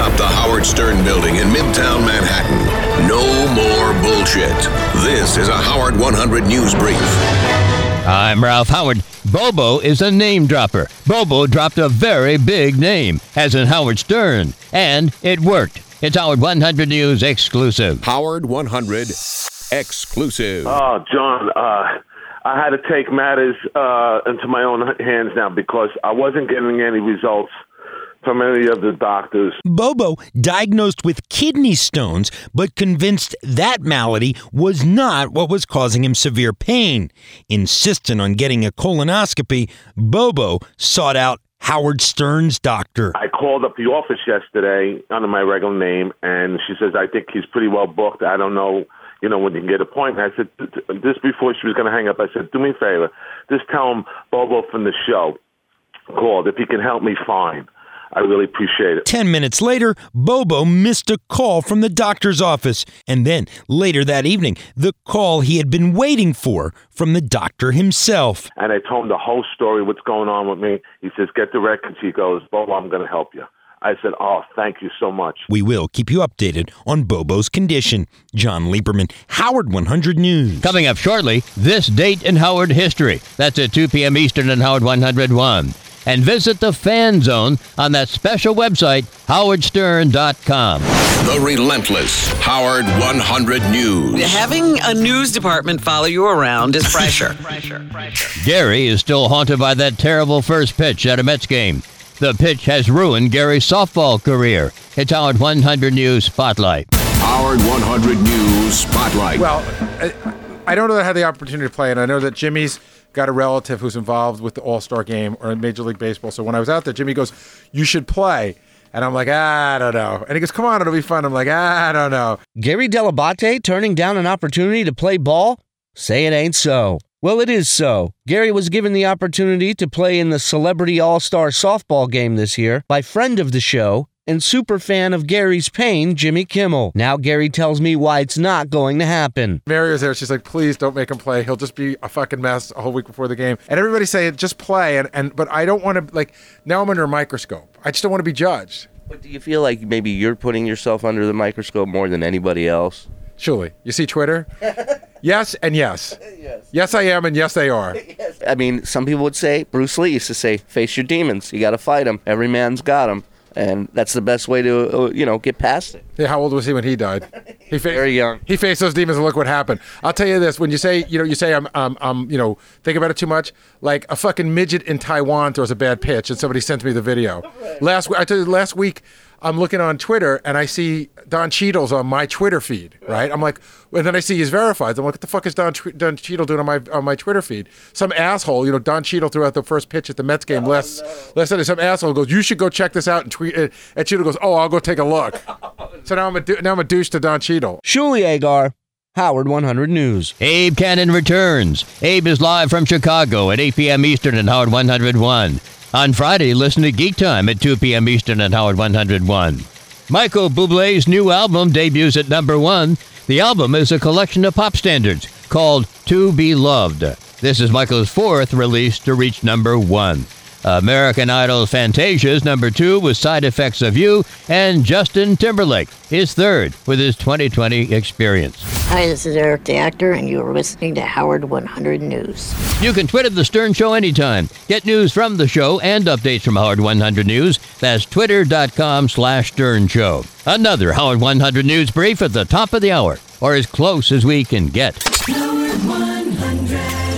atop the Howard Stern building in Midtown Manhattan. No more bullshit. This is a Howard 100 News Brief. I'm Ralph Howard. Bobo is a name dropper. Bobo dropped a very big name, as in Howard Stern, and it worked. It's Howard 100 News exclusive. Howard 100 exclusive. Oh, John, uh, I had to take matters uh, into my own hands now because I wasn't getting any results from any of the doctors. Bobo diagnosed with kidney stones, but convinced that malady was not what was causing him severe pain. Insistent on getting a colonoscopy, Bobo sought out Howard Stern's doctor. I called up the office yesterday under my regular name, and she says, I think he's pretty well booked. I don't know, you know, when you can get an appointment. I said, this before she was going to hang up, I said, do me a favor. Just tell him Bobo from the show called. If he can help me, fine. I really appreciate it. Ten minutes later, Bobo missed a call from the doctor's office. And then, later that evening, the call he had been waiting for from the doctor himself. And I told him the whole story, what's going on with me. He says, get the records. He goes, Bobo, I'm going to help you. I said, Oh, thank you so much. We will keep you updated on Bobo's condition. Jon Lieberman, Howard 100 News. Coming up shortly, this date in Howard history. That's at 2 p.m. Eastern and Howard 101 and visit the fan zone on that special website, howardstern.com. The relentless Howard 100 News. Having a news department follow you around is pressure. pressure, pressure. Gary is still haunted by that terrible first pitch at a Mets game. The pitch has ruined Gary's softball career. It's Howard 100 News Spotlight. Howard 100 News Spotlight. Well, I, I don't know that I had the opportunity to play, and I know that Jimmy's got a relative who's involved with the All Star game or in Major League Baseball. So when I was out there, Jimmy goes, "You should play." And I'm like, ah, I don't know. And he goes, come on, it'll be fun. I'm like, ah, I don't know. Gary Dell'Abate turning down an opportunity to play ball? Say it ain't so. Well, it is so. Gary was given the opportunity to play in the Celebrity All Star softball game this year by friend of the show, and super fan of Gary's pain, Jimmy Kimmel. Now Gary tells me why it's not going to happen. Mary was there. She's like, please don't make him play. He'll just be a fucking mess a whole week before the game. And everybody's saying, just play. And, and but I don't want to like now I'm under a microscope. I just don't want to be judged. But do you feel like maybe you're putting yourself under the microscope more than anybody else? Surely. You see Twitter? yes and yes. yes. Yes, I am, and yes, they are. yes. I mean, some people would say, Bruce Lee used to say, face your demons. You got to fight them. Every man's got them and that's the best way to uh, you know get past it. Yeah, how old was he when he died? He faced, very young. He faced those demons, and look what happened. I'll tell you this: when you say you know you say I'm um um you know think about it too much, like a fucking midget in Taiwan throws a bad pitch, and somebody sent me the video. last week. I told you last week. I'm looking on Twitter and I see Don Cheadle's on my Twitter feed, right? I'm like, and then I see he's verified. I'm like, what the fuck is Don, Don Cheadle doing on my on my Twitter feed? Some asshole, you know, Don Cheadle threw out the first pitch at the Mets game oh, last no. last Sunday. Some asshole goes, you should go check this out and tweet. it. And Cheadle goes, oh, I'll go take a look. so now I'm a now I'm a douche to Don Cheadle. Shuli Egar. Howard 100 News. Abe Kanan returns. Abe is live from Chicago at 8 p.m. Eastern and Howard 101. On Friday, listen to Geek Time at 2 p.m. Eastern at Howard 101. Michael Bublé's new album debuts at number one. The album is a collection of pop standards called To Be Loved. This is Michael's fourth release to reach number one. American Idol Fantasia's number two with Side Effects of You, and Justin Timberlake is third with his 2020 experience. Hi, this is Eric the Actor, and you are listening to Howard 100 News. You can Twitter The Stern Show anytime. Get news from the show and updates from Howard 100 News. That's twitter.com slash Stern Show. Another Howard 100 News brief at the top of the hour, or as close as we can get. Howard 100.